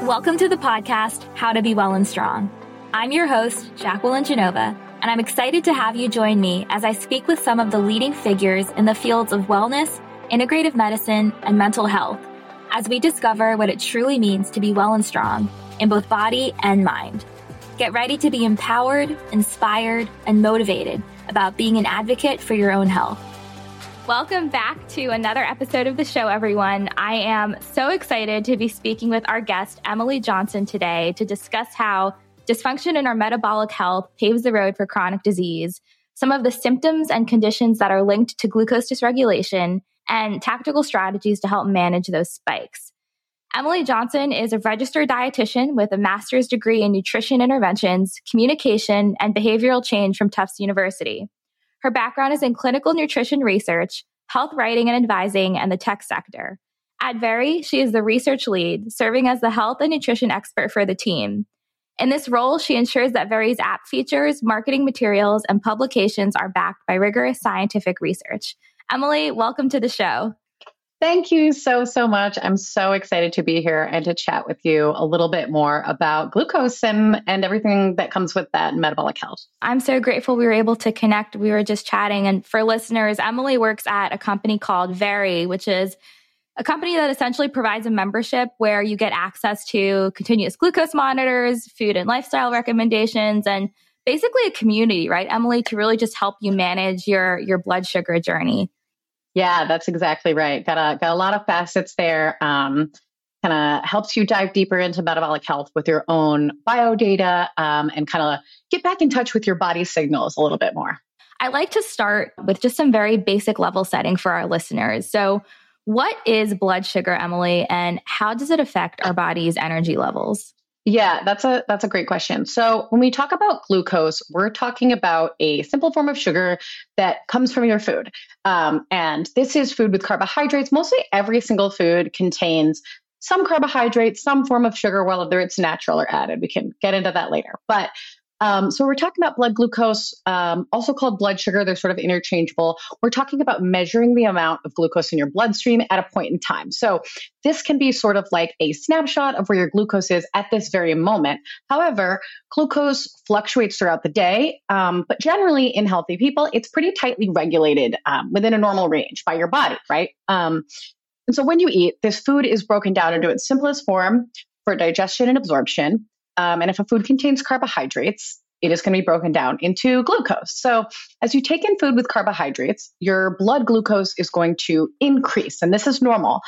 Welcome to the podcast, How to Be Well and Strong. I'm your host, Jacqueline Genova, and I'm excited to have you join me as I speak with some of the leading figures in the fields of wellness, integrative medicine, and mental health as we discover what it truly means to be well and strong in both body and mind. Get ready to be empowered, inspired, and motivated about being an advocate for your own health. Welcome back to another episode of the show, everyone. I am so excited to be speaking with our guest, Emily Johnson, today to discuss how dysfunction in our metabolic health paves the road for chronic disease, some of the symptoms and conditions that are linked to glucose dysregulation, and tactical strategies to help manage those spikes. Emily Johnson is a registered dietitian with a master's degree in nutrition interventions, communication, and behavioral change from Tufts University. Her background is in clinical nutrition research, health writing and advising, and the tech sector. At Veri, she is the research lead, serving as the health and nutrition expert for the team. In this role, she ensures that Veri's app features, marketing materials, and publications are backed by rigorous scientific research. Emily, welcome to the show. Thank you so, so much. I'm so excited to be here and to chat with you a little bit more about glucose and, and everything that comes with that metabolic health. I'm so grateful we were able to connect. We were just chatting. And for listeners, Emily works at a company called Veri, which is a company that essentially provides a membership where you get access to continuous glucose monitors, food and lifestyle recommendations, and basically a community, right, Emily, to really just help you manage your your blood sugar journey. Yeah, that's exactly right. Got a got a lot of facets there. Um, kind of helps you dive deeper into metabolic health with your own bio data um, and kind of get back in touch with your body signals a little bit more. I like to start with just some very basic level setting for our listeners. So, what is blood sugar, Emily, and how does it affect our body's energy levels? Yeah, that's a that's a great question. So when we talk about glucose, we're talking about a simple form of sugar that comes from your food, um, and this is food with carbohydrates. Mostly every single food contains some carbohydrates, some form of sugar, whether it's natural or added. We can get into that later. But um, so we're talking about blood glucose, um, also called blood sugar. They're sort of interchangeable. We're talking about measuring the amount of glucose in your bloodstream at a point in time. So this can be sort of like a snapshot of where your glucose is at this very moment. However, glucose fluctuates throughout the day, um, but generally in healthy people, it's pretty tightly regulated um, within a normal range by your body, right? Um, and so when you eat, this food is broken down into its simplest form for digestion and absorption. Um, and if a food contains carbohydrates, it is going to be broken down into glucose. So, as you take in food with carbohydrates, your blood glucose is going to increase, and this is normal.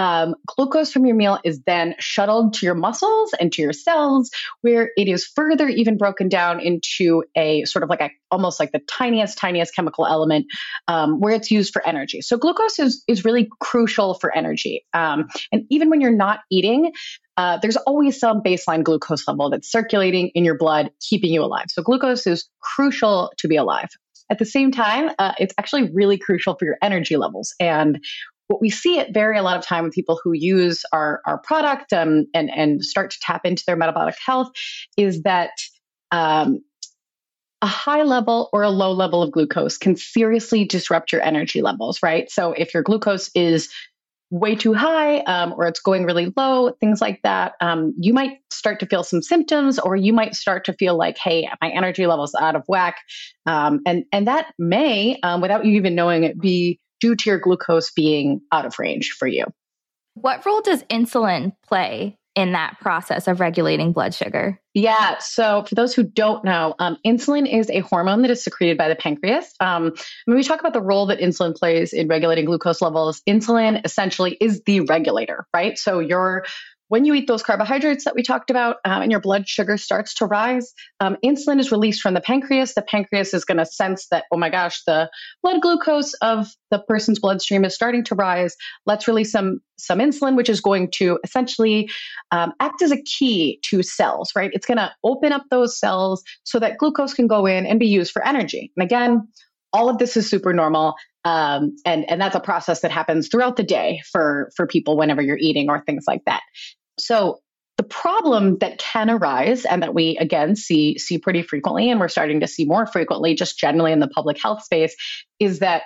Um, glucose from your meal is then shuttled to your muscles and to your cells, where it is further even broken down into a sort of like a almost like the tiniest, tiniest chemical element, um, where it's used for energy. So glucose is is really crucial for energy. Um, and even when you're not eating, uh, there's always some baseline glucose level that's circulating in your blood, keeping you alive. So, glucose is crucial to be alive. At the same time, uh, it's actually really crucial for your energy levels. And what we see it Veri a lot of time with people who use our, our product um, and, and start to tap into their metabolic health is that um, a high level or a low level of glucose can seriously disrupt your energy levels, right? So if your glucose is way too high um, or it's going really low, things like that, um, you might start to feel some symptoms or you might start to feel like, hey, my energy level's out of whack. Um, and, and that may, um, without you even knowing it, be due to your glucose being out of range for you. What role does insulin play in that process of regulating blood sugar? Yeah. So, for those who don't know, um, insulin is a hormone that is secreted by the pancreas. Um, when we talk about the role that insulin plays in regulating glucose levels, insulin essentially is the regulator, right? So, your when you eat those carbohydrates that we talked about um, and your blood sugar starts to rise, um, insulin is released from the pancreas. The pancreas is going to sense that, oh my gosh, the blood glucose of the person's bloodstream is starting to rise. Let's release some, some insulin, which is going to essentially um, act as a key to cells, right? It's going to open up those cells so that glucose can go in and be used for energy. And again, all of this is super normal. Um, and and that's a process that happens throughout the day for for people whenever you're eating or things like that. So the problem that can arise and that we again see see pretty frequently and we're starting to see more frequently just generally in the public health space is that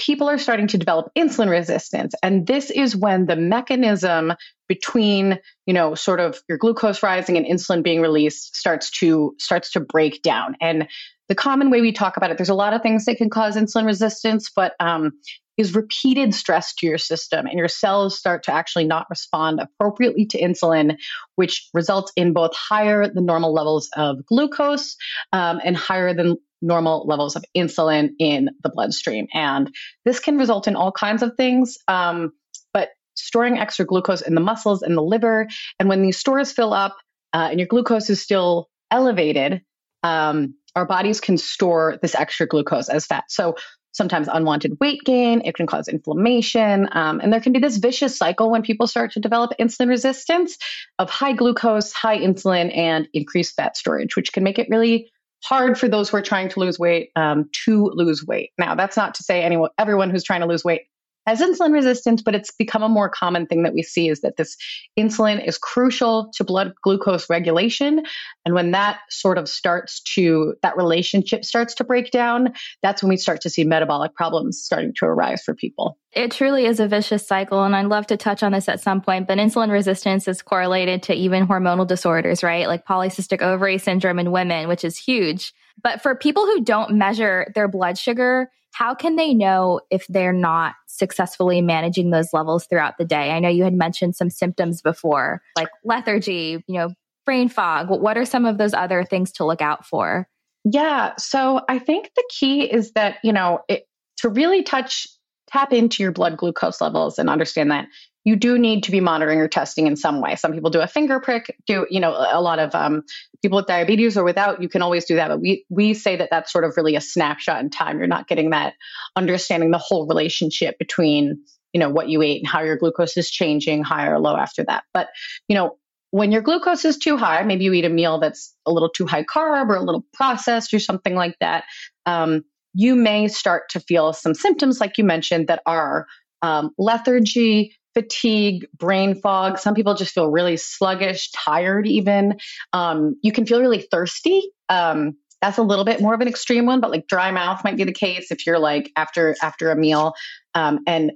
people are starting to develop insulin resistance. And this is when the mechanism between, you know, sort of your glucose rising and insulin being released starts to starts to break down. And the common way we talk about it, there's a lot of things that can cause insulin resistance, but um, is repeated stress to your system and your cells start to actually not respond appropriately to insulin, which results in both higher than normal levels of glucose um, and higher than normal levels of insulin in the bloodstream. And this can result in all kinds of things. Um, but storing extra glucose in the muscles and the liver, and when these stores fill up uh, and your glucose is still elevated, um, our bodies can store this extra glucose as fat. So sometimes unwanted weight gain. It can cause inflammation. Um, and there can be this vicious cycle when people start to develop insulin resistance of high glucose, high insulin, and increased fat storage, which can make it really hard for those who are trying to lose weight um, to lose weight. Now, that's not to say anyone, everyone who's trying to lose weight has insulin resistance, but it's become a more common thing that we see is that this insulin is crucial to blood glucose regulation. And when that sort of starts to, that relationship starts to break down, that's when we start to see metabolic problems starting to arise for people. It truly is a vicious cycle. And I'd love to touch on this at some point, but insulin resistance is correlated to even hormonal disorders, right? Like polycystic ovary syndrome in women, which is huge. But for people who don't measure their blood sugar, how can they know if they're not successfully managing those levels throughout the day? I know you had mentioned some symptoms before, like lethargy, you know, brain fog. What are some of those other things to look out for? Yeah. So I think the key is that, you know, it, to really touch, tap into your blood glucose levels and understand that you do need to be monitoring or testing in some way. Some people do a finger prick, do you know a lot of um, people with diabetes or without. You can always do that, but we we say that that's sort of really a snapshot in time. You're not getting that understanding the whole relationship between you know what you ate and how your glucose is changing high or low after that. But you know when your glucose is too high, maybe you eat a meal that's a little too high carb or a little processed or something like that. Um, you may start to feel some symptoms, like you mentioned, that are um, lethargy, fatigue, brain fog. Some people just feel really sluggish, tired, even. Um, you can feel really thirsty. Um, that's a little bit more of an extreme one, but like dry mouth might be the case if you're like after after a meal. Um, and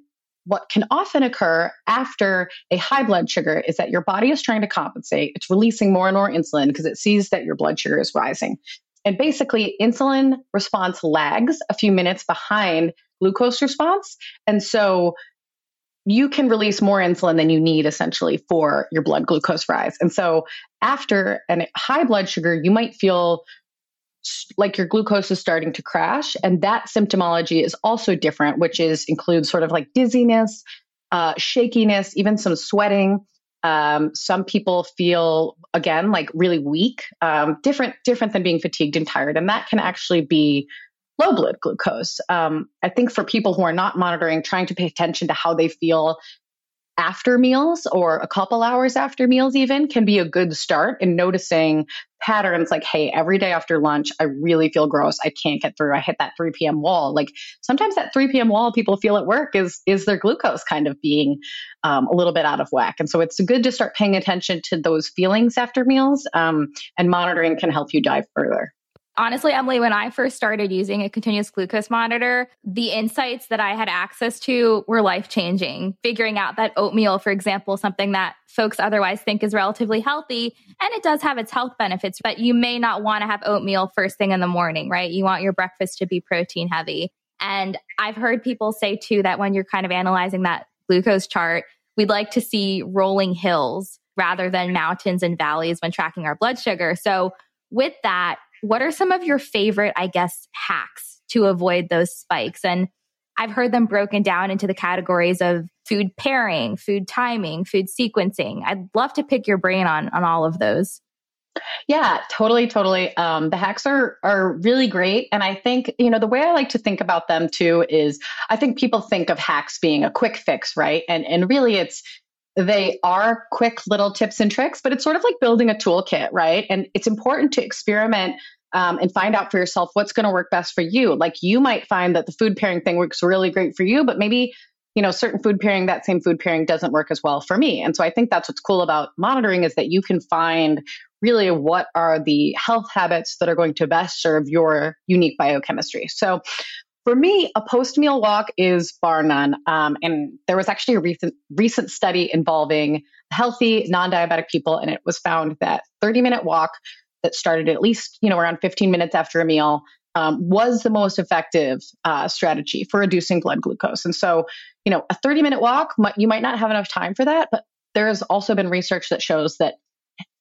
what can often occur after a high blood sugar is that your body is trying to compensate. It's releasing more and more insulin because it sees that your blood sugar is rising. And basically, insulin response lags a few minutes behind glucose response. And so you can release more insulin than you need essentially for your blood glucose rise. And so after a high blood sugar, you might feel like your glucose is starting to crash. And that symptomology is also different which is includes sort of like dizziness uh, shakiness even some sweating. Um, some people feel again like really weak um, different different than being fatigued and tired. And that can actually be low blood glucose. Um, I think for people who are not monitoring, trying to pay attention to how they feel after meals or a couple hours after meals, even can be a good start in noticing patterns like, hey, every day after lunch, I really feel gross. I can't get through. I hit that 3 p.m. wall. Like sometimes that 3 p.m. wall people feel at work is is their glucose kind of being um, a little bit out of whack. And so it's good to start paying attention to those feelings after meals, um, and monitoring can help you dive further. Honestly, Emily, when I first started using a continuous glucose monitor, the insights that I had access to were life changing. Figuring out that oatmeal, for example, something that folks otherwise think is relatively healthy, and it does have its health benefits, but you may not want to have oatmeal first thing in the morning, right? You want your breakfast to be protein heavy. And I've heard people say too that when you're kind of analyzing that glucose chart, we'd like to see rolling hills rather than mountains and valleys when tracking our blood sugar. So, with that, what are some of your favorite, I guess, hacks to avoid those spikes? And I've heard them broken down into the categories of food pairing, food timing, food sequencing. I'd love to pick your brain on on all of those. Yeah, totally, totally. Um, the hacks are are really great, and I think you know the way I like to think about them too is I think people think of hacks being a quick fix, right? And and really, it's they are quick little tips and tricks, but it's sort of like building a toolkit, right? And it's important to experiment um, and find out for yourself what's going to work best for you. Like you might find that the food pairing thing works really great for you, but maybe you know certain food pairing that same food pairing doesn't work as well for me. And so I think that's what's cool about monitoring is that you can find really what are the health habits that are going to best serve your unique biochemistry. So for me, a post meal walk is bar none. Um, and there was actually a recent recent study involving healthy non diabetic people, and it was found that 30 minute walk that started at least you know around 15 minutes after a meal um, was the most effective uh, strategy for reducing blood glucose. And so, you know, a 30 minute walk, you might not have enough time for that, but there has also been research that shows that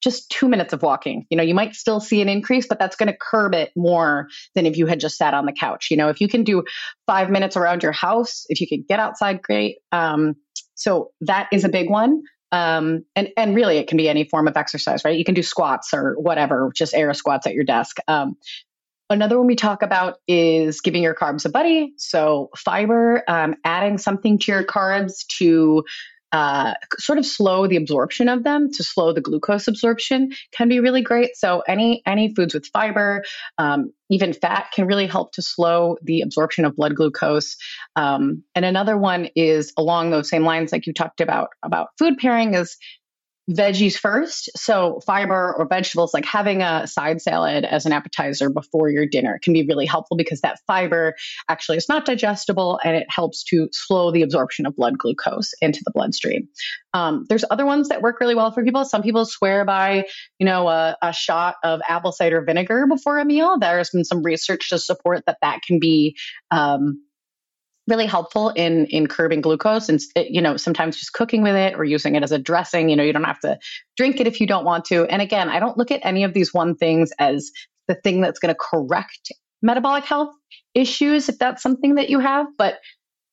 just two minutes of walking, you know, you might still see an increase, but that's going to curb it more than if you had just sat on the couch. You know, if you can do five minutes around your house, if you can get outside, great. Um, so that is a big one. Um, and and really, it can be any form of exercise, right? You can do squats or whatever, just air squats at your desk. Um, Another one we talk about is giving your carbs a buddy. So, fiber, um, adding something to your carbs to uh, sort of slow the absorption of them, to slow the glucose absorption, can be really great. So, any any foods with fiber, um, even fat, can really help to slow the absorption of blood glucose. Um, and another one is along those same lines, like you talked about about food pairing, is veggies first. So, fiber or vegetables, like having a side salad as an appetizer before your dinner, can be really helpful because that fiber actually is not digestible and it helps to slow the absorption of blood glucose into the bloodstream. Um, there's other ones that work really well for people. Some people swear by, you know, a, a shot of apple cider vinegar before a meal. There's been some research to support that that can be um, really helpful in in curbing glucose and you know sometimes just cooking with it or using it as a dressing you know you don't have to drink it if you don't want to. And again i don't look at any of these one things as the thing that's going to correct metabolic health issues if that's something that you have but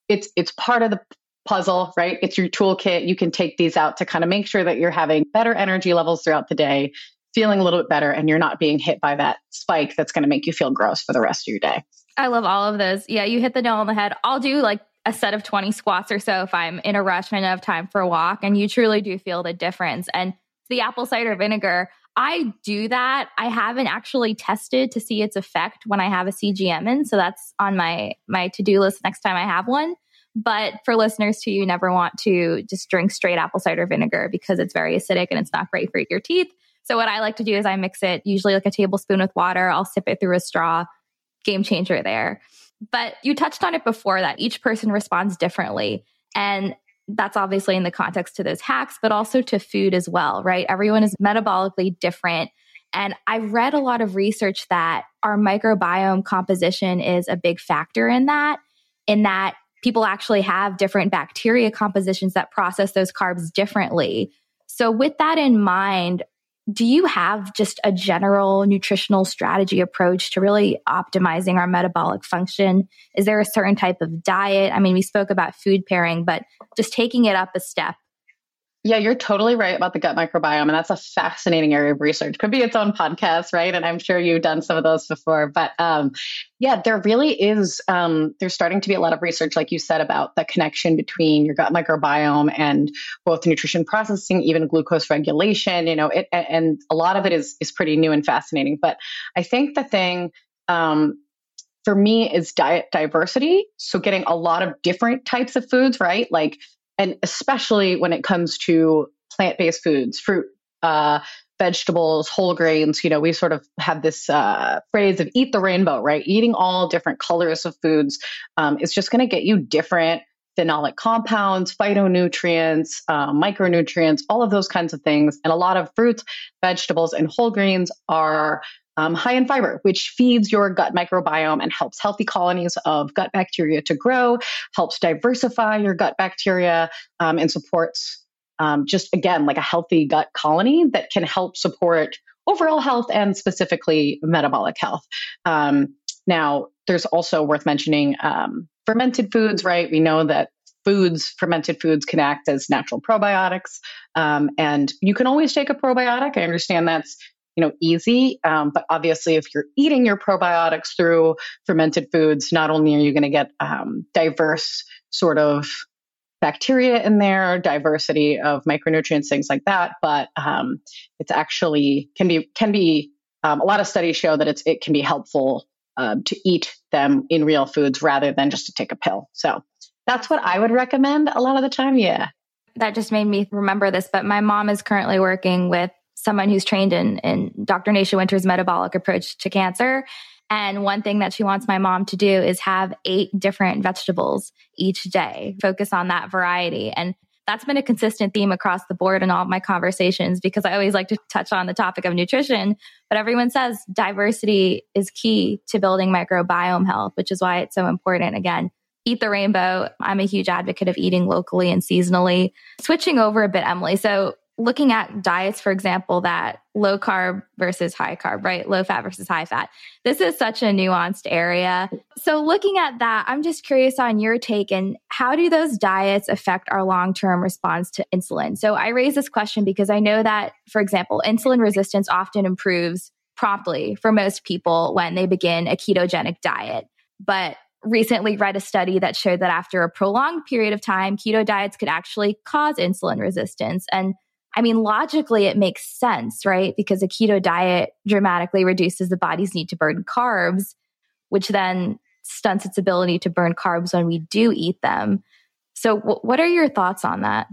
it's it's part of the puzzle right? It's your toolkit. You can take these out to kind of make sure that you're having better energy levels throughout the day feeling a little bit better and you're not being hit by that spike that's going to make you feel gross for the rest of your day I love all of those. Yeah, you hit the nail on the head. I'll do like a set of 20 squats or so if I'm in a rush and I have time for a walk. And you truly do feel the difference. And the apple cider vinegar, I do that. I haven't actually tested to see its effect when I have a CGM in. So that's on my my to-do list next time I have one. But for listeners too, you never want to just drink straight apple cider vinegar because it's very acidic and it's not great for your teeth. So what I like to do is I mix it usually like a tablespoon with water. I'll sip it through a straw game changer there. But you touched on it before that each person responds differently. And that's obviously in the context to those hacks, but also to food as well, right? Everyone is metabolically different. And I read a lot of research that our microbiome composition is a big factor in that, in that people actually have different bacteria compositions that process those carbs differently. So, with that in mind, do you have just a general nutritional strategy approach to really optimizing our metabolic function? Is there a certain type of diet? I mean, we spoke about food pairing, but just taking it up a step yeah, you're totally right about the gut microbiome. And that's a fascinating area of research. Could be its own podcast, right? And I'm sure you've done some of those before. But um, yeah, there really is, um, there's starting to be a lot of research, like you said, about the connection between your gut microbiome and both nutrition processing, even glucose regulation, you know, it, and a lot of it is, is pretty new and fascinating. But I think the thing, um, for me is diet diversity. So getting a lot of different types of foods, right? Like and especially when it comes to plant-based foods, fruit, uh, vegetables, whole grains. You know, we sort of have this uh, phrase of "eat the rainbow," right? Eating all different colors of foods um, is just going to get you different phenolic compounds, phytonutrients, uh, micronutrients, all of those kinds of things. And a lot of fruits, vegetables, and whole grains are um, high in fiber, which feeds your gut microbiome and helps healthy colonies of gut bacteria to grow, helps diversify your gut bacteria, um, and supports um, just again like a healthy gut colony that can help support overall health and specifically metabolic health. Um, now, there's also worth mentioning um, fermented foods, right? We know that foods, fermented foods, can act as natural probiotics. Um, and you can always take a probiotic. I understand that's you know easy. Um, but obviously if you're eating your probiotics through fermented foods not only are you going to get um, diverse sort of bacteria in there diversity of micronutrients things like that but um, it's actually can be can be um, a lot of studies show that it's it can be helpful uh, to eat them in real foods rather than just to take a pill. So that's what i would recommend a lot of the time yeah. That just made me remember this but my mom is currently working with someone who's trained in, in Dr. Nasha Winters' metabolic approach to cancer. And one thing that she wants my mom to do is have eight different vegetables each day, focus on that variety. And that's been a consistent theme across the board in all my conversations because I always like to touch on the topic of nutrition. But everyone says diversity is key to building microbiome health, which is why it's so important. Again, eat the rainbow. I'm a huge advocate of eating locally and seasonally. Switching over a bit, Emily. So looking at diets, for example, that low carb versus high carb, right? Low fat versus high fat. This is such a nuanced area. So, looking at that, I'm just curious on your take and how do those diets affect our long term response to insulin? So, I raise this question because I know that, for example, insulin resistance often improves promptly for most people when they begin a ketogenic diet. But recently read a study that showed that after a prolonged period of time, keto diets could actually cause insulin resistance. And I mean, logically, it makes sense, right? Because a keto diet dramatically reduces the body's need to burn carbs, which then stunts its ability to burn carbs when we do eat them. So, w- what are your thoughts on that?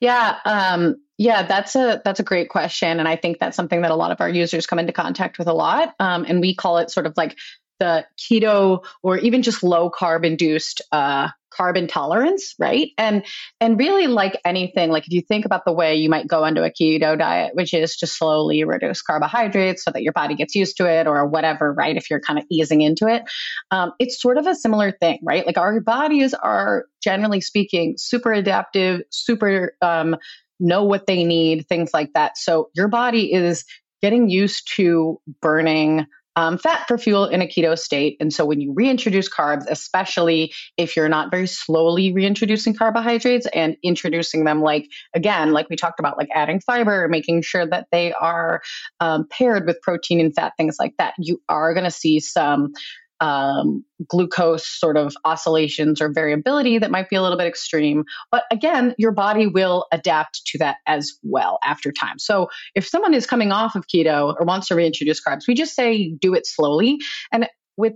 Yeah, um, yeah, that's a that's a great question, and I think that's something that a lot of our users come into contact with a lot, um, and we call it sort of like the keto or even just low carb induced uh, carb tolerance right? And and really like anything, like if you think about the way you might go into a keto diet, which is to slowly reduce carbohydrates so that your body gets used to it or whatever, right? If you're kind of easing into it, um, it's sort of a similar thing, right? Like our bodies are generally speaking super adaptive, super um, know what they need, things like that. So your body is getting used to burning um, fat for fuel in a keto state. And so when you reintroduce carbs, especially if you're not very slowly reintroducing carbohydrates and introducing them, like again, like we talked about, like adding fiber, making sure that they are um, paired with protein and fat, things like that, you are going to see some um, glucose sort of oscillations or variability that might be a little bit extreme. But again, your body will adapt to that as well after time. So if someone is coming off of keto or wants to reintroduce carbs, we just say do it slowly. And with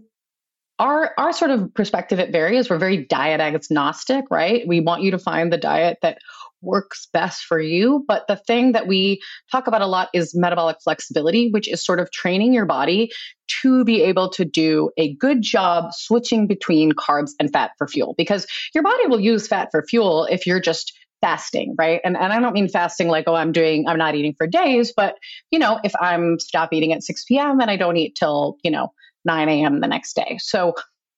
our our sort of perspective at Veri we're very diet agnostic, right? We want you to find the diet that works best for you. But the thing that we talk about a lot is metabolic flexibility, which is sort of training your body to be able to do a good job switching between carbs and fat for fuel because your body will use fat for fuel if you're just fasting, right? And and I don't mean fasting like, oh, I'm doing, I'm not eating for days, but you know, if I'm stop eating at 6 p.m. and I don't eat till, you know, 9 a.m. the next day. So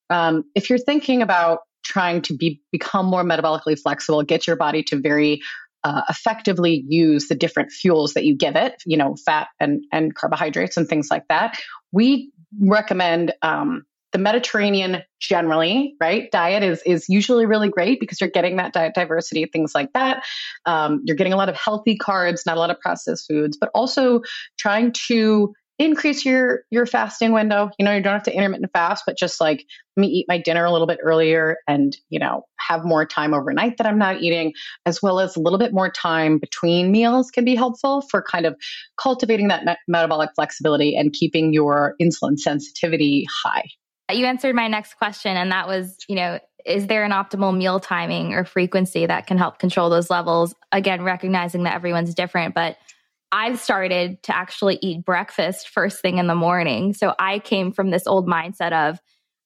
um, if you're thinking about trying to be become more metabolically flexible, get your body to very uh, effectively use the different fuels that you give it, you know, fat and and carbohydrates and things like that. We recommend um, the Mediterranean generally, right? Diet is is usually really great because you're getting that diet diversity, things like that. Um, you're getting a lot of healthy carbs, not a lot of processed foods, but also trying to increase your your fasting window. You know, you don't have to intermittent fast, but just like let me eat my dinner a little bit earlier and, you know, have more time overnight that I'm not eating, as well as a little bit more time between meals can be helpful for kind of cultivating that me- metabolic flexibility and keeping your insulin sensitivity high. You answered my next question, and that was, you know, is there an optimal meal timing or frequency that can help control those levels? Again, recognizing that everyone's different, but I've started to actually eat breakfast first thing in the morning. So I came from this old mindset of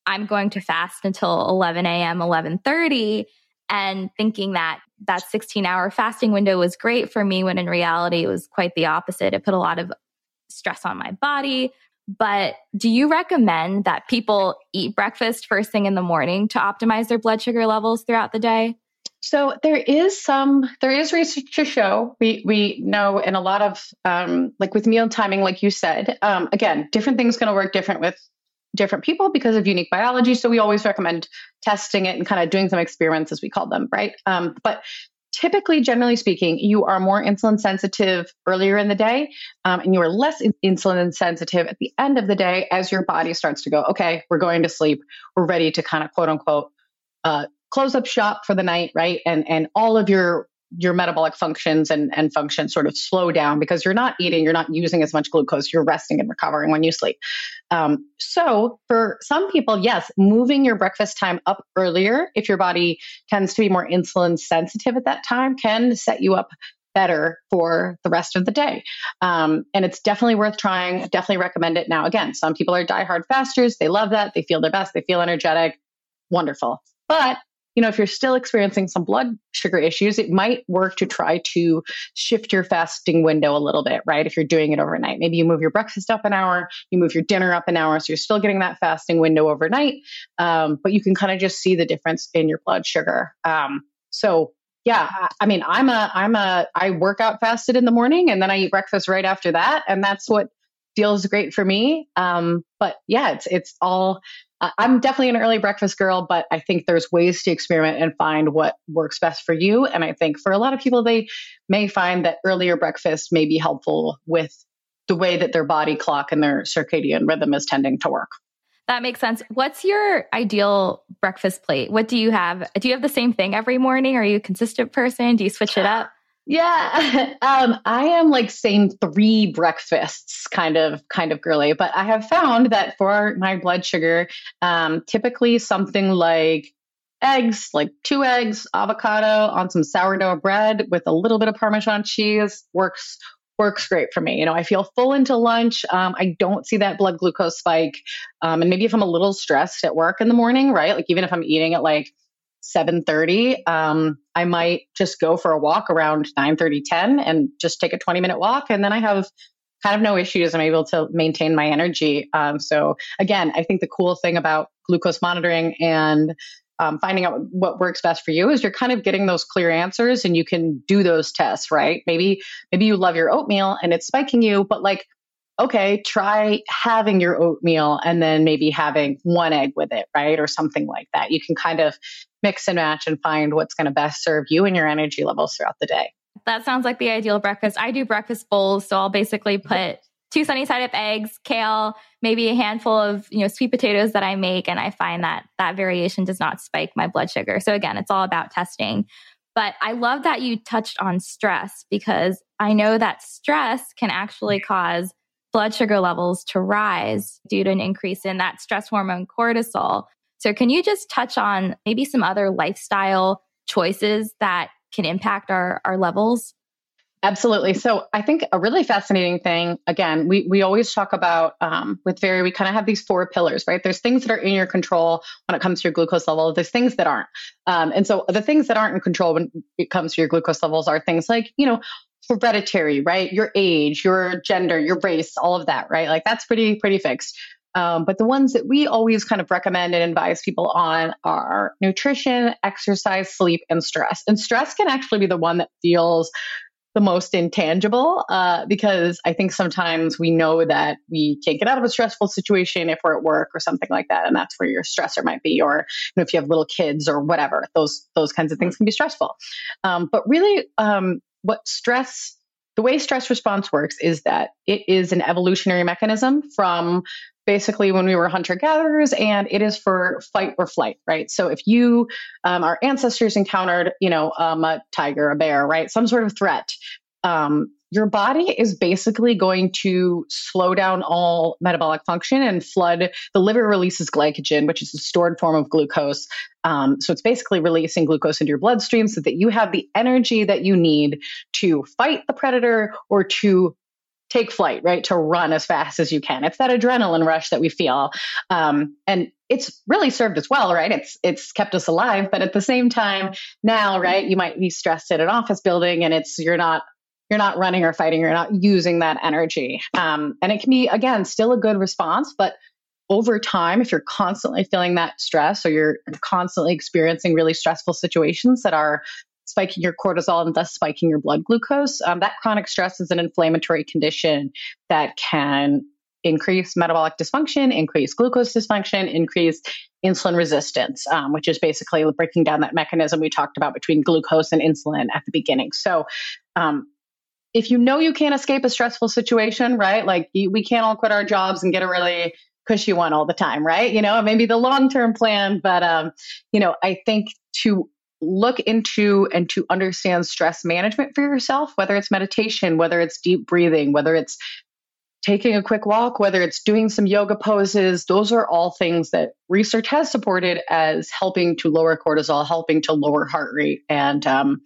I'm going to fast until 11 a.m., 11:30, and thinking that that 16 hour fasting window was great for me when in reality it was quite the opposite. It put a lot of stress on my body. But do you recommend that people eat breakfast first thing in the morning to optimize their blood sugar levels throughout the day? So there is some there is research to show we we know in a lot of um, like with meal timing, like you said, um, again, different things going to work different with different people because of unique biology. So we always recommend testing it and kind of doing some experiments, as we call them, right? Um, but typically, generally speaking, you are more insulin sensitive earlier in the day, um, and you are less insulin sensitive at the end of the day as your body starts to go, okay, we're going to sleep, we're ready to kind of quote unquote uh, close up shop for the night, right? And and all of your your metabolic functions and, and functions sort of slow down because you're not eating, you're not using as much glucose, you're resting and recovering when you sleep. Um, so, for some people, yes, moving your breakfast time up earlier, if your body tends to be more insulin sensitive at that time, can set you up better for the rest of the day. Um, and it's definitely worth trying. Definitely recommend it. Now, again, some people are diehard fasters. They love that. They feel their best. They feel energetic. Wonderful. But you know, if you're still experiencing some blood sugar issues, it might work to try to shift your fasting window a little bit, right? If you're doing it overnight, maybe you move your breakfast up an hour, you move your dinner up an hour, so you're still getting that fasting window overnight, um, but you can kind of just see the difference in your blood sugar. Um, so yeah, I mean, I'm a, I'm a, I work out fasted in the morning and then I eat breakfast right after that. And that's what feels great for me. Um, but yeah, it's, it's all, I'm definitely an early breakfast girl, but I think there's ways to experiment and find what works best for you. And I think for a lot of people, they may find that earlier breakfast may be helpful with the way that their body clock and their circadian rhythm is tending to work. That makes sense. What's your ideal breakfast plate? What do you have? Do you have the same thing every morning? Are you a consistent person? Do you switch it up? Yeah, um, I am like same three breakfasts kind of kind of girly, but I have found that for my blood sugar, um, typically something like eggs, like two eggs, avocado on some sourdough bread with a little bit of Parmesan cheese works works great for me. You know, I feel full into lunch. Um, I don't see that blood glucose spike. Um, and maybe if I'm a little stressed at work in the morning, right? Like even if I'm eating at like 7.30 um, i might just go for a walk around 9.30 10 and just take a 20 minute walk and then i have kind of no issues i'm able to maintain my energy um, so again i think the cool thing about glucose monitoring and um, finding out what works best for you is you're kind of getting those clear answers and you can do those tests right maybe maybe you love your oatmeal and it's spiking you but like okay, try having your oatmeal and then maybe having one egg with it, right? Or something like that. You can kind of mix and match and find what's going to best serve you and your energy levels throughout the day. That sounds like the ideal breakfast. I do breakfast bowls, so I'll basically put two sunny side up eggs, kale, maybe a handful of, you know, sweet potatoes that I make and I find that that variation does not spike my blood sugar. So again, it's all about testing. But I love that you touched on stress because I know that stress can actually cause blood sugar levels to rise due to an increase in that stress hormone cortisol. So, can you just touch on maybe some other lifestyle choices that can impact our, our levels? Absolutely. So I think a really fascinating thing, again, we, we always talk about um, with Veri, we kind of have these four pillars, right? There's things that are in your control when it comes to your glucose level. There's things that aren't. Um, and so the things that aren't in control when it comes to your glucose levels are things like, you know, hereditary, right? Your age, your gender, your race, all of that, right? Like that's pretty, pretty fixed. Um, but the ones that we always kind of recommend and advise people on are nutrition, exercise, sleep, and stress. And stress can actually be the one that feels the most intangible uh, because I think sometimes we know that we can't get out of a stressful situation if we're at work or something like that, and that's where your stressor might be, or you know, if you have little kids or whatever, those those kinds of things can be stressful. Um, but really, um, what stress the way stress response works is that it is an evolutionary mechanism from basically when we were hunter gatherers and it is for fight or flight right? So if you um, our ancestors encountered you know um, a tiger a bear right? Some sort of threat um, your body is basically going to slow down all metabolic function and flood. The liver releases glycogen, which is a stored form of glucose. Um, so it's basically releasing glucose into your bloodstream so that you have the energy that you need to fight the predator or to take flight, right? To run as fast as you can. It's that adrenaline rush that we feel. Um, and it's really served us well, right? It's it's kept us alive, but at the same time, now, right, you might be stressed in an office building and it's you're not you're not running or fighting, you're not using that energy. Um, and it can be, again, still a good response, but over time, if you're constantly feeling that stress or you're constantly experiencing really stressful situations that are spiking your cortisol and thus spiking your blood glucose, um, that chronic stress is an inflammatory condition that can increase metabolic dysfunction, increase glucose dysfunction, increase insulin resistance, um, which is basically breaking down that mechanism we talked about between glucose and insulin at the beginning. So, um, if you know you can't escape a stressful situation, right? Like we can't all quit our jobs and get a really cushy one all the time, right? You know, maybe the long term plan, but um, you know, I think to look into and to understand stress management for yourself, whether it's meditation, whether it's deep breathing, whether it's taking a quick walk, whether it's doing some yoga poses, those are all things that research has supported as helping to lower cortisol, helping to lower heart rate, and um,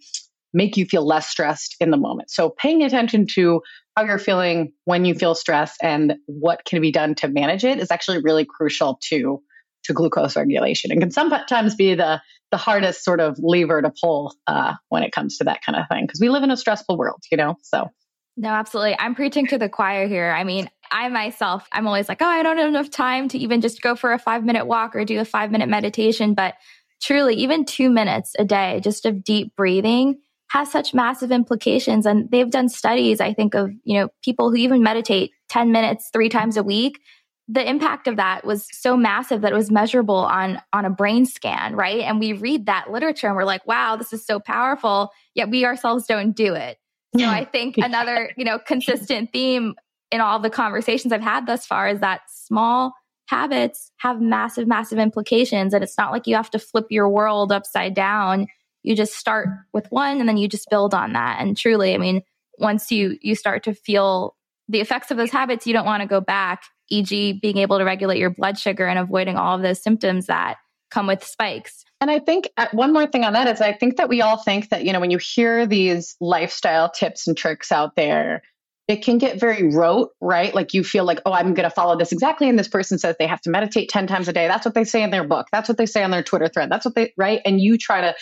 make you feel less stressed in the moment. So paying attention to how you're feeling when you feel stressed and what can be done to manage it is actually really crucial to to glucose regulation and can sometimes be the the hardest sort of lever to pull uh, when it comes to that kind of thing because we live in a stressful world, you know. So no, absolutely. I'm preaching to the choir here. I mean, I myself, I'm always like, oh, I don't have enough time to even just go for a five minute walk or do a five minute meditation. But truly, even two minutes a day just of deep breathing has such massive implications. And they've done studies, I think, of, you know, people who even meditate 10 minutes three times a week. The impact of that was so massive that it was measurable on on a brain scan right? And we read that literature and we're like wow this is so powerful yet we ourselves don't do it. So i think another you know consistent theme in all the conversations i've had thus far is that small habits have massive massive implications. And it's not like you have to flip your world upside down you just start with one and then you just build on that and truly i mean once you you start to feel the effects of those habits you don't want to go back e.g., being able to regulate your blood sugar and avoiding all of those symptoms that come with spikes. And I think uh, one more thing on that is I think that we all think that, you know, when you hear these lifestyle tips and tricks out there, it can get very rote, right? Like you feel like, oh, I'm going to follow this exactly. And this person says they have to meditate 10 times a day. That's what they say in their book. That's what they say on their Twitter thread. That's what they, right? And you try to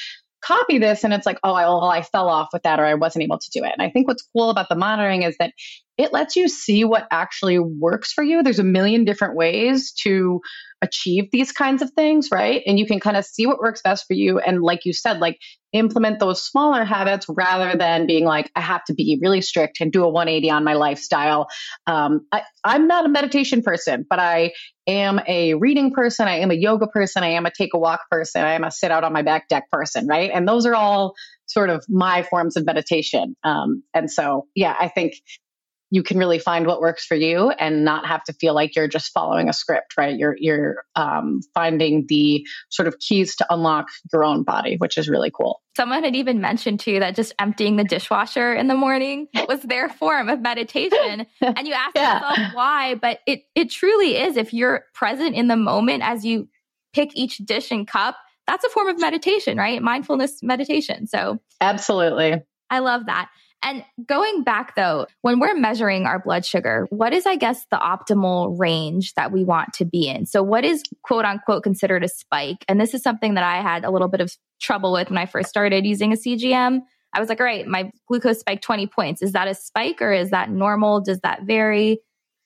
copy this and it's like, oh, I, well, I fell off with that or I wasn't able to do it. And I think what's cool about the monitoring is that it lets you see what actually works for you. There's a million different ways to achieve these kinds of things, right? And you can kind of see what works best for you. And like you said, like implement those smaller habits rather than being like, I have to be really strict and do a 180 on my lifestyle. Um, I, I'm not a meditation person, but I am a reading person. I am a yoga person. I am a take a walk person. I am a sit out on my back deck person, right? And those are all sort of my forms of meditation. Um, and so, yeah, I think you can really find what works for you and not have to feel like you're just following a script, right? You're you're um, finding the sort of keys to unlock your own body, which is really cool. Someone had even mentioned too that just emptying the dishwasher in the morning was their form of meditation, and you ask yeah. yourself why, but it it truly is. If you're present in the moment as you pick each dish and cup, that's a form of meditation, right? Mindfulness meditation. So absolutely. I love that. And going back though, when we're measuring our blood sugar, what is, I guess, the optimal range that we want to be in? So, what is quote unquote considered a spike? And this is something that I had a little bit of trouble with when I first started using a CGM. I was like, all right, my glucose spiked 20 points. Is that a spike or is that normal? Does that vary?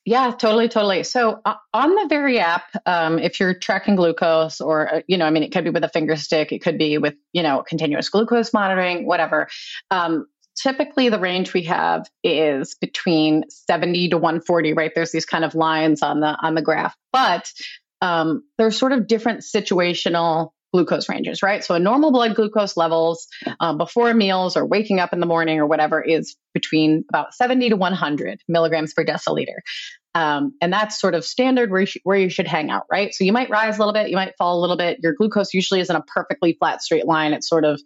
Yeah, totally, totally. So uh, on the Veri app, um, if you're tracking glucose, or uh, you know, I mean, it could be with a finger stick, it could be with you know continuous glucose monitoring, whatever. Um, typically the range we have is between 70 to 140 right? There's these kind of lines on the on the graph but um, there's sort of different situational glucose ranges right? So a normal blood glucose levels um, before meals or waking up in the morning or whatever is between about 70 to 100 milligrams per deciliter. Um, and that's sort of standard where you, sh- where you should hang out right? So you might rise a little bit you might fall a little bit. Your glucose usually isn't a perfectly flat straight line. It's sort of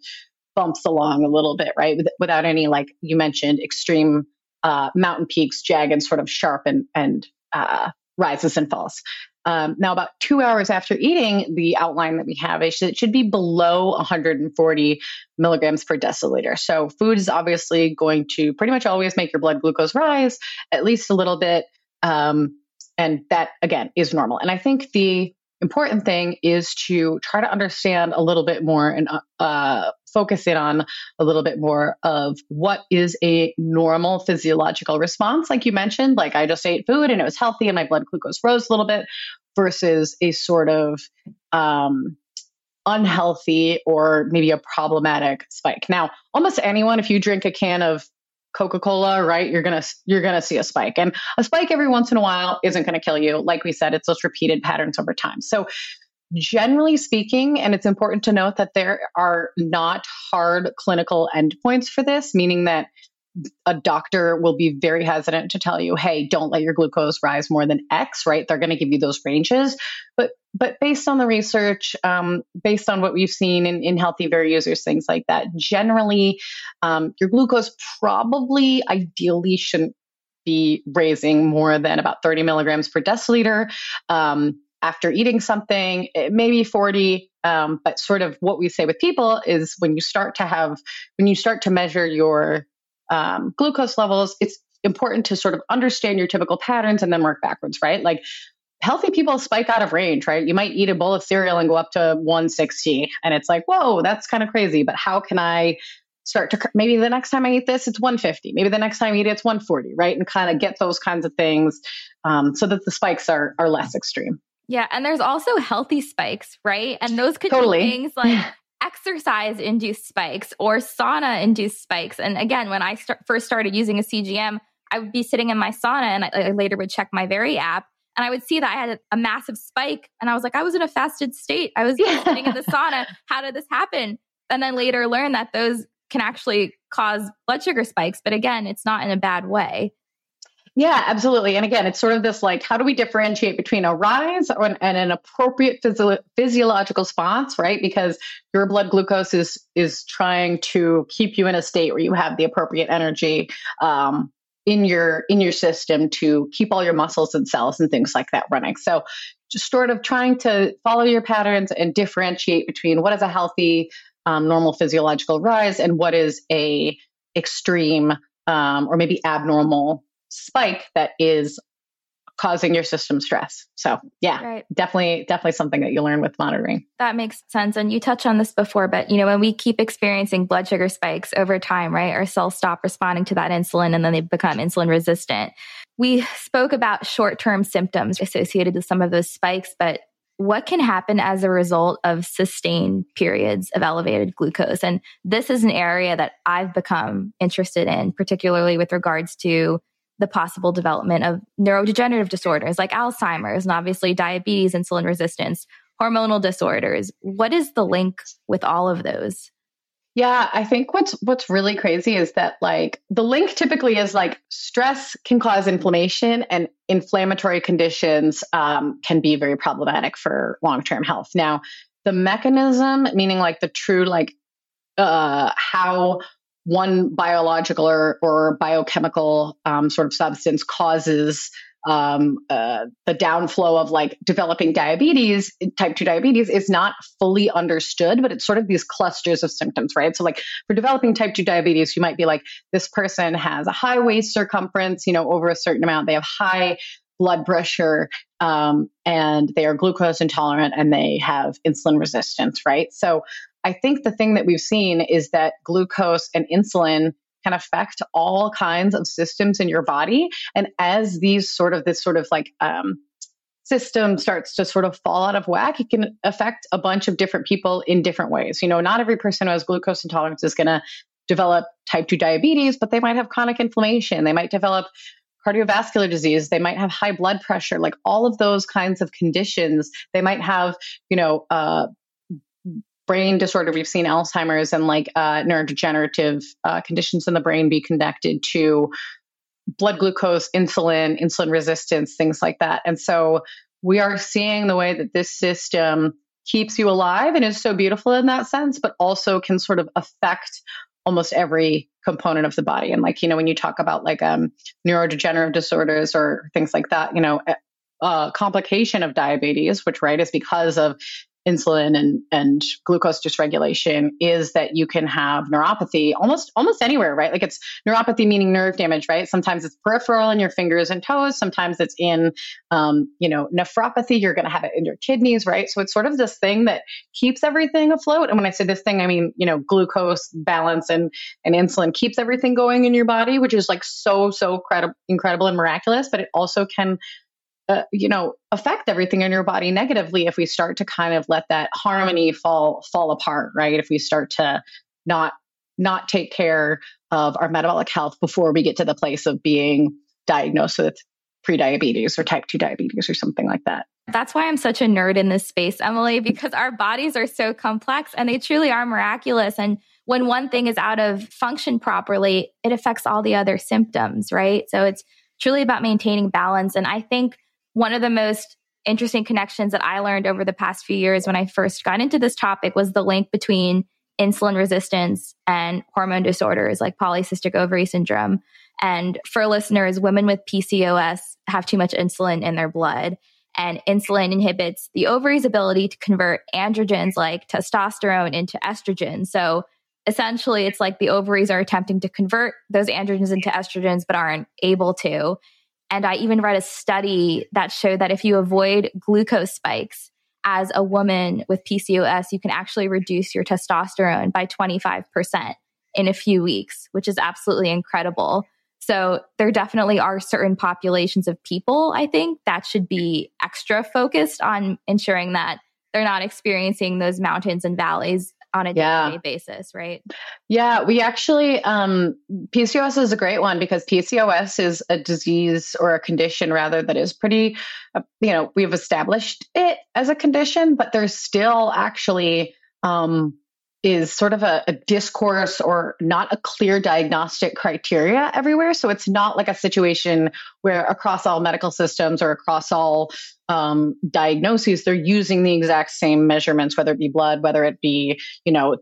bumps along a little bit, right? With, without any, like you mentioned, extreme uh, mountain peaks, jagged, sort of sharp and, and uh, rises and falls. Um, now, about two hours after eating, the outline that we have is it should be below 140 milligrams per deciliter. So, food is obviously going to pretty much always make your blood glucose rise at least a little bit. Um, and that, again, is normal. And I think the important thing is to try to understand a little bit more and uh, focus in on a little bit more of what is a normal physiological response. Like you mentioned, like I just ate food and it was healthy and my blood glucose rose a little bit versus a sort of um, unhealthy or maybe a problematic spike. Now, almost anyone, if you drink a can of Coca-Cola, right? You're going to you're going to see a spike. And a spike every once in a while isn't going to kill you. Like we said, it's those repeated patterns over time. So generally speaking, and it's important to note that there are not hard clinical endpoints for this, meaning that a doctor will be very hesitant to tell you, hey, don't let your glucose rise more than X, right? They're going to give you those ranges. But but based on the research, um, based on what we've seen in, in healthy Veri users, things like that, generally um, your glucose probably ideally shouldn't be raising more than about 30 milligrams per deciliter. Um, after eating something, maybe 40. Um, but sort of what we say with people is when you start to have, when you start to measure your um, glucose levels, it's important to sort of understand your typical patterns and then work backwards, right? Like healthy people spike out of range, right? You might eat a bowl of cereal and go up to 160, and it's like, whoa, that's kind of crazy. But how can I start to maybe the next time I eat this, it's 150. Maybe the next time I eat it, it's 140, right? And kind of get those kinds of things um, so that the spikes are are less extreme. Yeah, and there's also healthy spikes, right? And those could totally. be things like exercise induced spikes or sauna induced spikes. And again, when I start, first started using a CGM, I would be sitting in my sauna and I, I later would check my Veri app and I would see that I had a, a, massive spike and I was like, I was in a fasted state. I was yeah. sitting in the sauna. How did this happen? And then later learn that those can actually cause blood sugar spikes. But again, it's not in a bad way. Yeah, absolutely. And again, it's sort of this like, how do we differentiate between a rise and, and an appropriate physio- physiological response, right? Because your blood glucose is is trying to keep you in a state where you have the appropriate energy um, in your in your system to keep all your muscles and cells and things like that running. So, just sort of trying to follow your patterns and differentiate between what is a healthy, um, normal physiological rise and what is a extreme um, or maybe abnormal spike that is causing your system stress. So yeah, right. definitely, definitely something that you learn with monitoring. That makes sense. And you touched on this before, but you know, when we keep experiencing blood sugar spikes over time, right, our cells stop responding to that insulin and then they become insulin resistant. We spoke about short-term symptoms associated with some of those spikes, but what can happen as a result of sustained periods of elevated glucose? And this is an area that I've become interested in, particularly with regards to the possible development of neurodegenerative disorders like Alzheimer's and obviously diabetes, insulin resistance, hormonal disorders. What is the link with all of those? Yeah, I think what's what's really crazy is that like the link typically is like stress can cause inflammation and inflammatory conditions um, can be very problematic for long term health. Now, the mechanism, meaning like the true like uh, how one biological or, or biochemical um, sort of substance causes um, uh, the downflow of like developing diabetes, type 2 diabetes, is not fully understood, but it's sort of these clusters of symptoms, right? So, like for developing type 2 diabetes, you might be like, this person has a high waist circumference, you know, over a certain amount, they have high blood pressure, um, and they are glucose intolerant and they have insulin resistance, right? So, I think the thing that we've seen is that glucose and insulin can affect all kinds of systems in your body. And as these sort of, this sort of like, um, system starts to sort of fall out of whack, it can affect a bunch of different people in different ways. You know, not every person who has glucose intolerance is going to develop type 2 diabetes, but they might have chronic inflammation. They might develop cardiovascular disease. They might have high blood pressure, like all of those kinds of conditions. They might have, you know, uh, brain disorder, we've seen Alzheimer's and like uh, neurodegenerative uh, conditions in the brain be connected to blood glucose, insulin, insulin resistance, things like that. And so we are seeing the way that this system keeps you alive and is so beautiful in that sense, but also can sort of affect almost every component of the body. And like, you know, when you talk about like um, neurodegenerative disorders or things like that, you know, complication of diabetes, which right is because of insulin and, and glucose dysregulation is that you can have neuropathy almost almost anywhere, right? Like it's neuropathy meaning nerve damage, right? Sometimes it's peripheral in your fingers and toes. Sometimes it's in, um, you know, nephropathy. You're going to have it in your kidneys, right? So it's sort of this thing that keeps everything afloat. And when I say this thing, I mean, you know, glucose balance and, and insulin keeps everything going in your body, which is like so, so credi- incredible and miraculous, but it also can uh, you know affect everything in your body negatively if we start to kind of let that harmony fall fall apart right if we start to not not take care of our metabolic health before we get to the place of being diagnosed with prediabetes or type 2 diabetes or something like that that's why I'm such a nerd in this space, Emily, because our bodies are so complex and they truly are miraculous. And when one thing is out of function properly, it affects all the other symptoms, right? So it's truly about maintaining balance. And I think one of the most interesting connections that I learned over the past few years when I first got into this topic was the link between insulin resistance and hormone disorders like polycystic ovary syndrome. And for listeners, women with PCOS have too much insulin in their blood. And insulin inhibits the ovary's ability to convert androgens like testosterone into estrogen. So essentially, it's like the ovaries are attempting to convert those androgens into estrogens, but aren't able to. And I even read a study that showed that if you avoid glucose spikes as a woman with PCOS, you can actually reduce your testosterone by 25% in a few weeks, which is absolutely incredible. So there definitely are certain populations of people, I think, that should be extra focused on ensuring that they're not experiencing those mountains and valleys on a yeah. day-to-day basis, right? Yeah, we actually um, PCOS is a great one because PCOS is a disease or a condition rather that is pretty, uh, you know, we've established it as a condition, but there's still actually um, is sort of a, a, discourse or not a clear diagnostic criteria everywhere. So it's not like a situation where across all medical systems or across all um, diagnoses, they're using the exact same measurements, whether it be blood, whether it be, you know,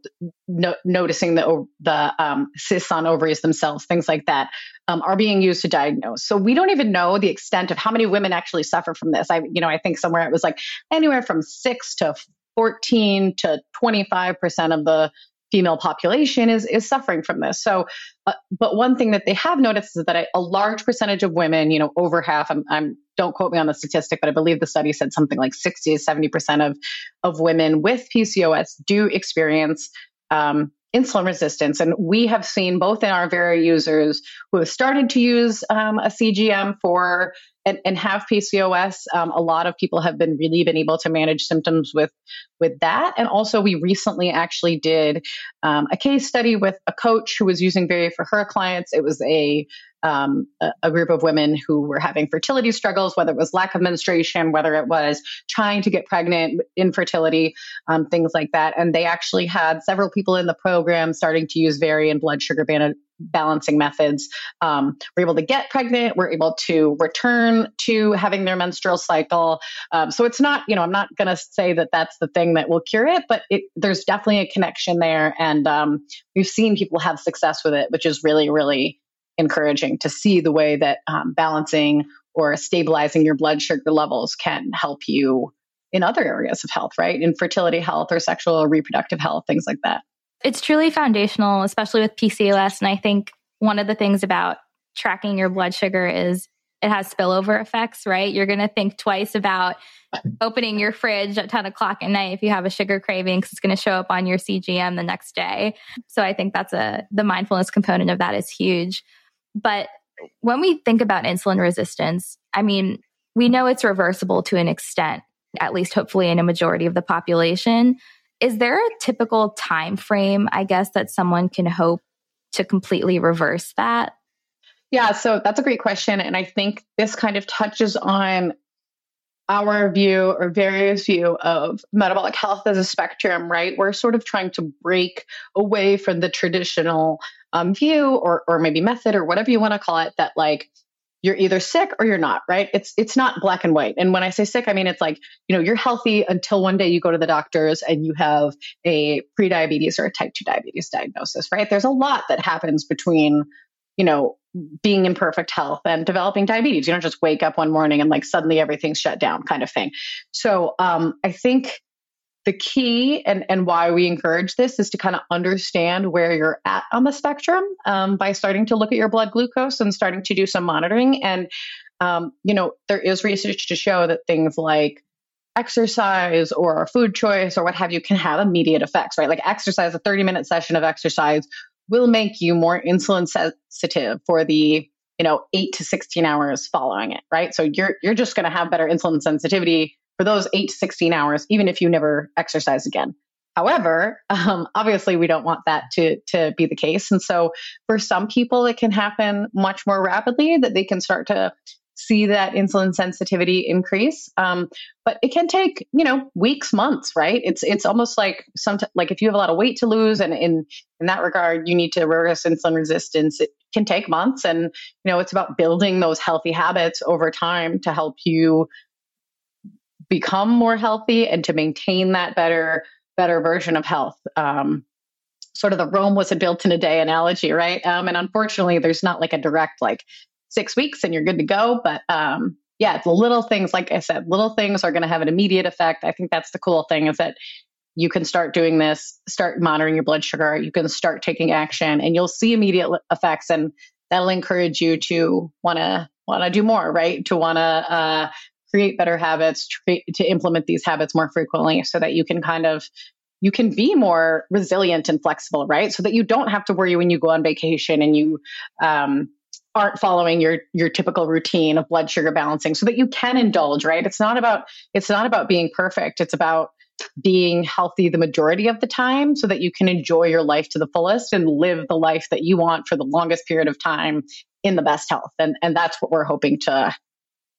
no, noticing the, the um, cysts on ovaries themselves, things like that. Um, are being used to diagnose. So we don't even know the extent of how many women actually suffer from this. I, you know, I think somewhere it was like anywhere from six to 14 to 25% of the female population is is suffering from this. So, uh, but one thing that they have noticed is that a, a, large percentage of women, you know, over half. I'm, I'm, don't quote me on the statistic, but I believe the study said something like 60 to 70 percent of of women with PCOS do experience um, insulin resistance, and we have seen both in our Veri users who have started to use um, a CGM for and, and have PCOS, um, a lot of people have been really been able to manage symptoms with with that. And also, we recently actually did um, a case study with a coach who was using Veri for her clients. It was a um, a, a, group of women who were having fertility struggles, whether it was lack of menstruation, whether it was trying to get pregnant, infertility, um, things like that. And they actually had several people in the program starting to use Veri and blood sugar ban- balancing methods. Um, were able to get pregnant were able to return to having their menstrual cycle. Um, so it's not you know i'm not going to say that that's the thing that will cure it but it, there's definitely a connection there. And um, we've seen people have success with it which is really really encouraging to see the way that um, balancing or stabilizing your blood sugar levels can help you in other areas of health right? In fertility health or sexual or reproductive health things like that it's truly foundational, especially with PCOS. And I think one of the things about tracking your blood sugar is it has spillover effects, right? You're going to think twice about opening your fridge at 10 o'clock at night if you have a sugar craving because it's going to show up on your CGM the next day. So I think that's a, the mindfulness component of that is huge. But when we think about insulin resistance, I mean, we know it's reversible to an extent, at least hopefully in a majority of the population is there a typical time frame i guess that someone can hope to completely reverse that? Yeah so that's a great question and i think this kind of touches on our view or Veri's view of metabolic health as a spectrum right? We're sort of trying to break away from the traditional um, view or, or maybe method or whatever you want to call it that like you're either sick or you're not, right? It's it's not black and white. And when I say sick, I mean it's like, you know, you're healthy until one day you go to the doctors and you have a prediabetes or a type 2 diabetes diagnosis, right? There's a lot that happens between, you know, being in perfect health and developing diabetes. You don't just wake up one morning and like suddenly everything's shut down kind of thing. So um, I think the key and, and why we encourage this is to kind of understand where you're at on the spectrum um, by starting to look at your blood glucose and starting to do some monitoring. And, um, you know, there is research to show that things like exercise or food choice or what have you can have immediate effects, right? Like exercise, a 30 minute session of exercise will make you more insulin sensitive for the you know 8 to 16 hours following it right so you're you're just going to have better insulin sensitivity for those eight to 16 hours, even if you never exercise again. However, um, obviously, we don't want that to, to be the case. And so, for some people, it can happen much more rapidly that they can start to see that insulin sensitivity increase. Um, but it can take, you know, weeks, months, right? It's it's almost like some like if you have a lot of weight to lose, and in in that regard, you need to reverse insulin resistance. It can take months, and you know, it's about building those healthy habits over time to help you become more healthy and to maintain that better better version of health. Um, sort of the Rome wasn't built in a day analogy, right? Um, and unfortunately, there's not like a direct like six weeks and you're good to go. But um, yeah, it's little things. Like I said, little things are going to have an immediate effect. I think that's the cool thing is that you can start doing this, start monitoring your blood sugar. You can start taking action, and you'll see immediate effects, and that'll encourage you to want to want to do more, right? To want to uh, create better habits, to, to implement these habits more frequently, so that you can kind of you can be more resilient and flexible, right? So that you don't have to worry when you go on vacation and you um, aren't following your your typical routine of blood sugar balancing, so that you can indulge, right? It's not about it's not about being perfect. It's about being healthy the majority of the time so that you can enjoy your life to the fullest and live the life that you want for the longest period of time in the best health. And and that's what we're hoping to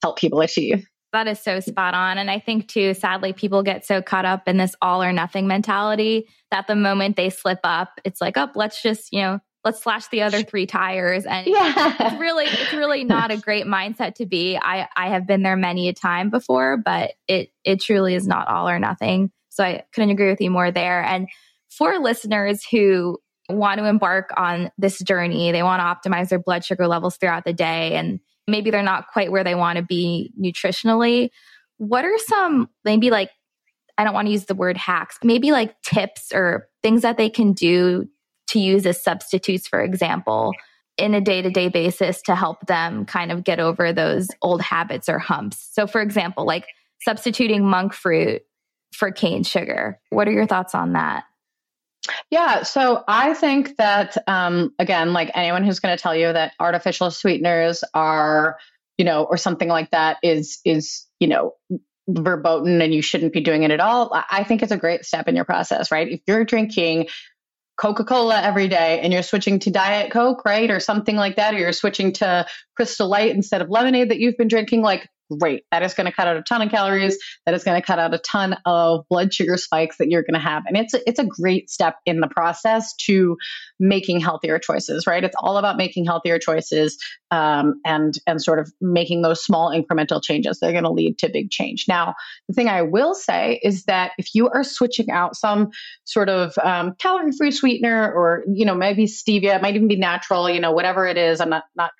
help people achieve. That is so spot on. And I think, too, sadly, people get so caught up in this all or nothing mentality that the moment they slip up, it's like, oh, let's just, you know, let's slash the other three tires. And yeah. it's really, it's really not a great mindset to be. I, I have been there many a time before, but it, it truly is not all or nothing. So I couldn't agree with you more there. And for listeners who want to embark on this journey, they want to optimize their blood sugar levels throughout the day and maybe they're not quite where they want to be nutritionally. What are some maybe like, I don't want to use the word hacks, maybe like tips or things that they can do to use as substitutes, for example, in a day to day basis to help them kind of get over those old habits or humps? So, for example, like substituting monk fruit for cane sugar. What are your thoughts on that? Yeah, so I think that um, again, like anyone who's going to tell you that artificial sweeteners are, you know, or something like that is is you know verboten and you shouldn't be doing it at all. I think it's a great step in your process, right? If you're drinking Coca Cola every day and you're switching to Diet Coke, right? Or something like that, or you're switching to Crystal Light instead of lemonade that you've been drinking, like great. That is going to cut out a ton of calories. That is going to cut out a ton of blood sugar spikes that you're going to have. And it's a, it's a great step in the process to making healthier choices, right? It's all about making healthier choices um, and and sort of making those small incremental changes. They're going to lead to big change. Now, the thing I will say is that if you are switching out some sort of um, calorie-free sweetener, or you know maybe stevia, it might even be natural, you know whatever it is. I'm not not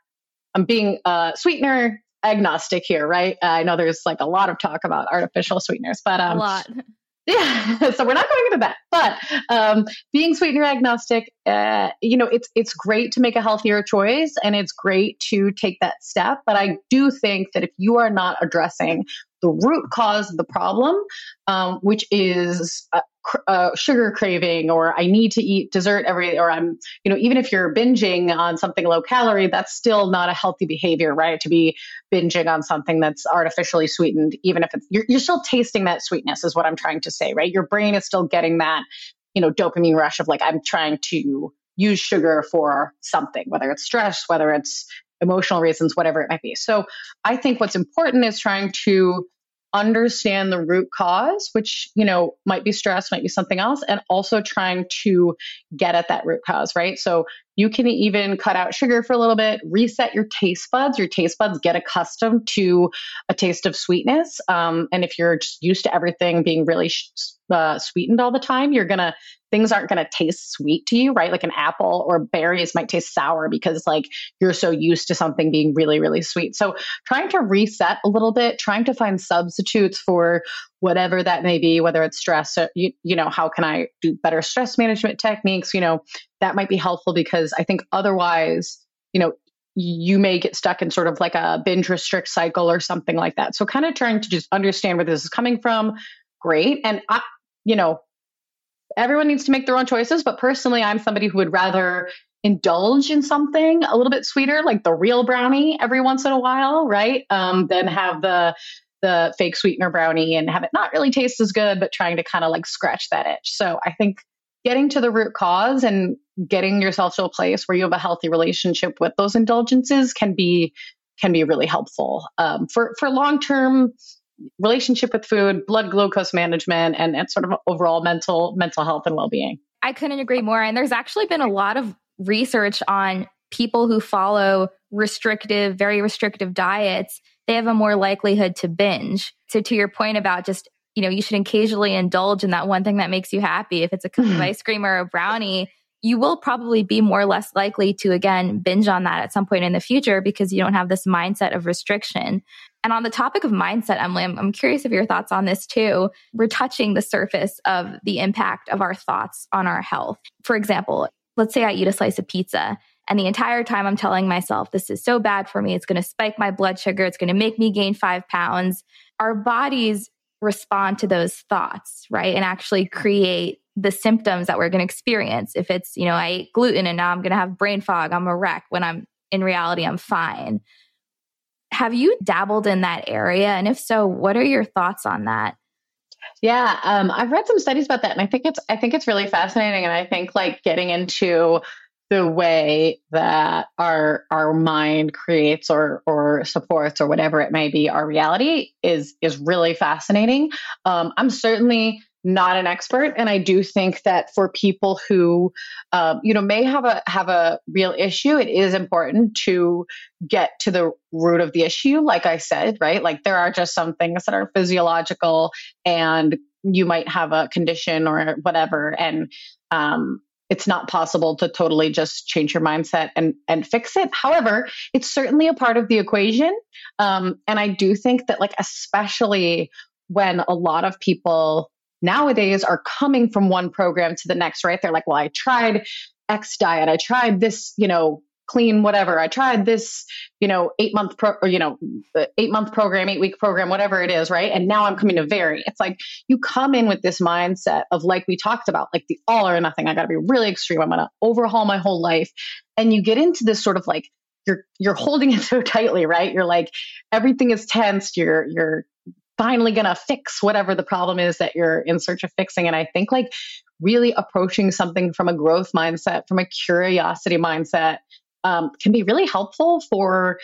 I'm being a sweetener agnostic here, right? Uh, I know there's like a lot of talk about artificial sweeteners, but um, a lot. Yeah, so we're not going into that. But um, being sweetener agnostic, uh, you know, it's it's great to make a healthier choice, and it's great to take that step. But I do think that if you are not addressing the root cause of the problem, um, which is uh, uh, sugar craving or I need to eat dessert every, or I'm, you know, even if you're binging on something low calorie, that's still not a healthy behavior, right? To be binging on something that's artificially sweetened, even if it's, you're, you're still tasting that sweetness, is what I'm trying to say, right? Your brain is still getting that, you know, dopamine rush of like, I'm trying to use sugar for something, whether it's stress, whether it's emotional reasons, whatever it might be. So I think what's important is trying to understand the root cause, which, you know, might be stress, might be something else, and also trying to get at that root cause, right? So you can even cut out sugar for a little bit, reset your taste buds. Your taste buds get accustomed to a taste of sweetness. Um, and if you're just used to everything being really uh, sweetened all the time, you're gonna things aren't gonna taste sweet to you, right? Like an apple or berries might taste sour because like you're so used to something being really, really sweet. So trying to reset a little bit, trying to find substitutes for whatever that may be, whether it's stress, or, you, you know, how can I do better stress management techniques? You know, that might be helpful because I think otherwise, you know, you may get stuck in sort of like a binge restrict cycle or something like that. So kind of trying to just understand where this is coming from, great. And I, you know, everyone needs to make their own choices. But personally, I'm somebody who would rather indulge in something a little bit sweeter, like the real brownie every once in a while, right? Um, than have the the fake sweetener brownie and have it not really taste as good, but trying to kind of like scratch that itch. So I think getting to the root cause and getting yourself to a place where you have a healthy relationship with those indulgences can be can be really helpful um, for for long term relationship with food, blood glucose management, and, and sort of overall mental mental health and well being. I couldn't agree more. And there's actually been a lot of research on people who follow restrictive, very restrictive diets. They have a more likelihood to binge. So to your point about just you know you should occasionally indulge in that one thing that makes you happy. If it's a cookie of hmm. ice cream or a brownie, you will probably be more or less likely to again binge on that at some point in the future because you don't have this mindset of restriction. And on the topic of mindset, Emily, I'm, I'm, curious of your thoughts on this too. We're touching the surface of the impact of our thoughts on our health. For example, let's say I eat a slice of pizza and the entire time I'm telling myself, this is so bad for me. It's going to spike my blood sugar. It's going to make me gain five pounds. Our bodies respond to those thoughts, right? And actually create the symptoms that we're going to experience. If it's, you know, I ate gluten and now I'm going to have brain fog, I'm a wreck when I'm in reality, I'm fine. Have you dabbled in that area? And if so, what are your thoughts on that? Yeah, um, I've read some studies about that, and I think it's I think it's really fascinating. And I think like getting into the way that our our mind creates or or supports or whatever it may be our reality is is really fascinating. Um, I'm certainly not an expert and i do think that for people who um, you know may have a have a real issue it is important to get to the root of the issue like i said right like there are just some things that are physiological and you might have a condition or whatever and um, it's not possible to totally just change your mindset and and fix it however it's certainly a part of the equation um, and i do think that like especially when a lot of people nowadays are coming from one program to the next, right? They're like, well, I tried X diet. I tried this, you know, clean whatever. I tried this, you know, eight month pro or, you know, uh, eight month program, eight week program, whatever it is, right? And now I'm coming to Veri. It's like you come in with this mindset of like we talked about, like the all or nothing. I got to be really extreme. I'm to overhaul my whole life. And you get into this sort of like you're you're holding it so tightly, right? You're like everything is tense. You're you're finally going to fix whatever the problem is that you're in search of fixing. And I think like really approaching something from a growth mindset, from a curiosity mindset, um, can be really helpful for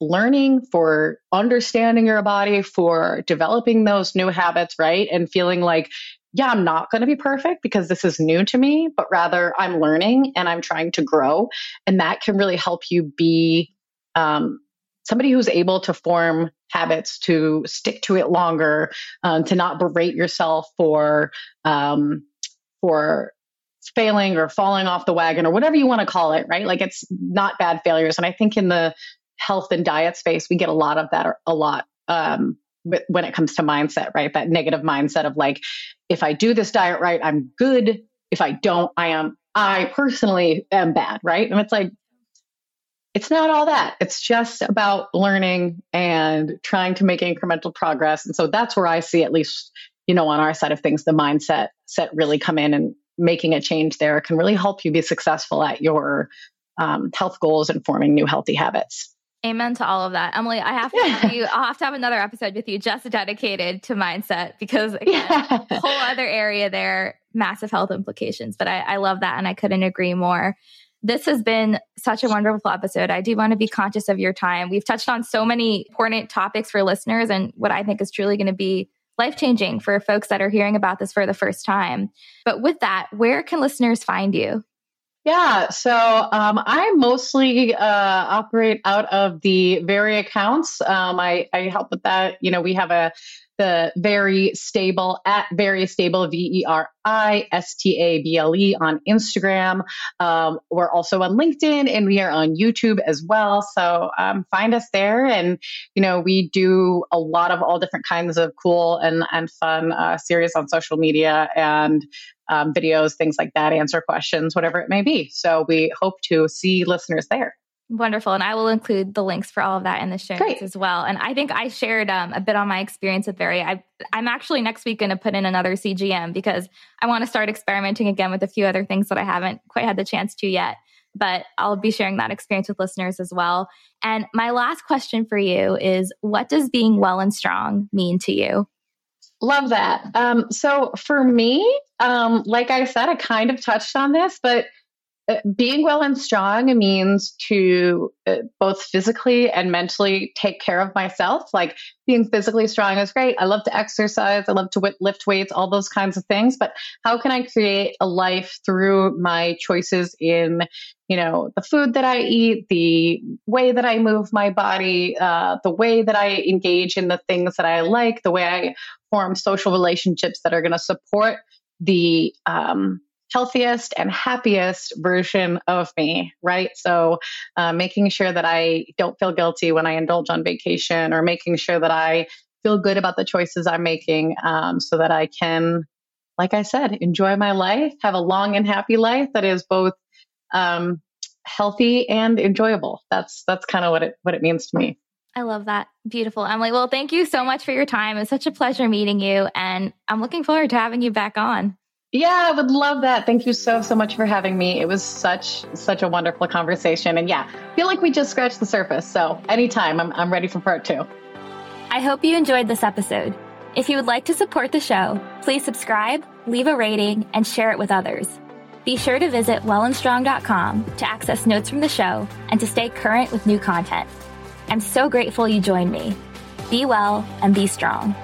learning, for understanding your body, for developing those new habits, right? And feeling like, yeah, I'm not going to be perfect because this is new to me, but rather I'm learning and I'm trying to grow. And that can really help you be um, somebody who's able to form habits to stick to it longer um, to not berate yourself for um, for failing or falling off the wagon or whatever you want to call it right? Like it's not bad failures. And i think in the health and diet space we get a lot of that a lot um, when it comes to mindset right? That negative mindset of like if i do this diet right i'm good. If i don't i am i personally am bad right? And it's like it's not all that. It's just about learning and trying to make incremental progress. And so that's where I see, at least, you know, on our side of things, the mindset set really come in and making a change there can really help you be successful at your um, health goals and forming new healthy habits. Amen to all of that. Emily, I have to have you, I'll have to have another episode with you just dedicated to mindset because again, yeah. whole other area there, massive health implications. But I, I love that and I couldn't agree more this has been such a wonderful episode. I do want to be conscious of your time. We've touched on so many important topics for listeners and what I think is truly going to be life changing for folks that are hearing about this for the first time. But with that, where can listeners find you? Yeah, so um, I mostly uh, operate out of the Veri accounts. Um, I, I help with that. You know, we have a the Veri stable at Veri stable V E R I S T A B L E on Instagram. Um, we're also on LinkedIn and we are on YouTube as well. So um, find us there, and you know we do a lot of all different kinds of cool and and fun uh, series on social media and um, videos, things like that, answer questions, whatever it may be. So we hope to see listeners there. Wonderful. And I will include the links for all of that in the show notes as well. And I think I shared um, a bit on my experience with Veri. I, I'm actually next week going to put in another CGM because I want to start experimenting again with a few other things that I haven't quite had the chance to yet. But I'll be sharing that experience with listeners as well. And my last question for you is what does being well and strong mean to you? Love that. Um, so for me, um, like I said, I kind of touched on this, but being well and strong means to uh, both physically and mentally take care of myself. Like being physically strong is great. I love to exercise. I love to w- lift weights, all those kinds of things. But how can I create a life through my choices in, you know, the food that I eat, the way that I move my body, uh, the way that I engage in the things that I like, the way I form social relationships that are going to support the um, healthiest and happiest version of me, right? So, uh, making sure that I don't feel guilty when I indulge on vacation, or making sure that I feel good about the choices I'm making um, so that I can, like I said, enjoy my life, have a long and happy life that is both um, healthy and enjoyable. That's that's kind of what it what it means to me. I love that. Beautiful, Emily. Well, thank you so much for your time. It's such a pleasure meeting you, and I'm looking forward to having you back on. Yeah, I would love that. Thank you so so much for having me. It was such such a wonderful conversation, and yeah, feel like we just scratched the surface. So anytime, I'm I'm ready for part two. I hope you enjoyed this episode. If you would like to support the show, please subscribe, leave a rating, and share it with others. Be sure to visit wellnstrong.com to access notes from the show and to stay current with new content. I'm so grateful you joined me. Be well and be strong.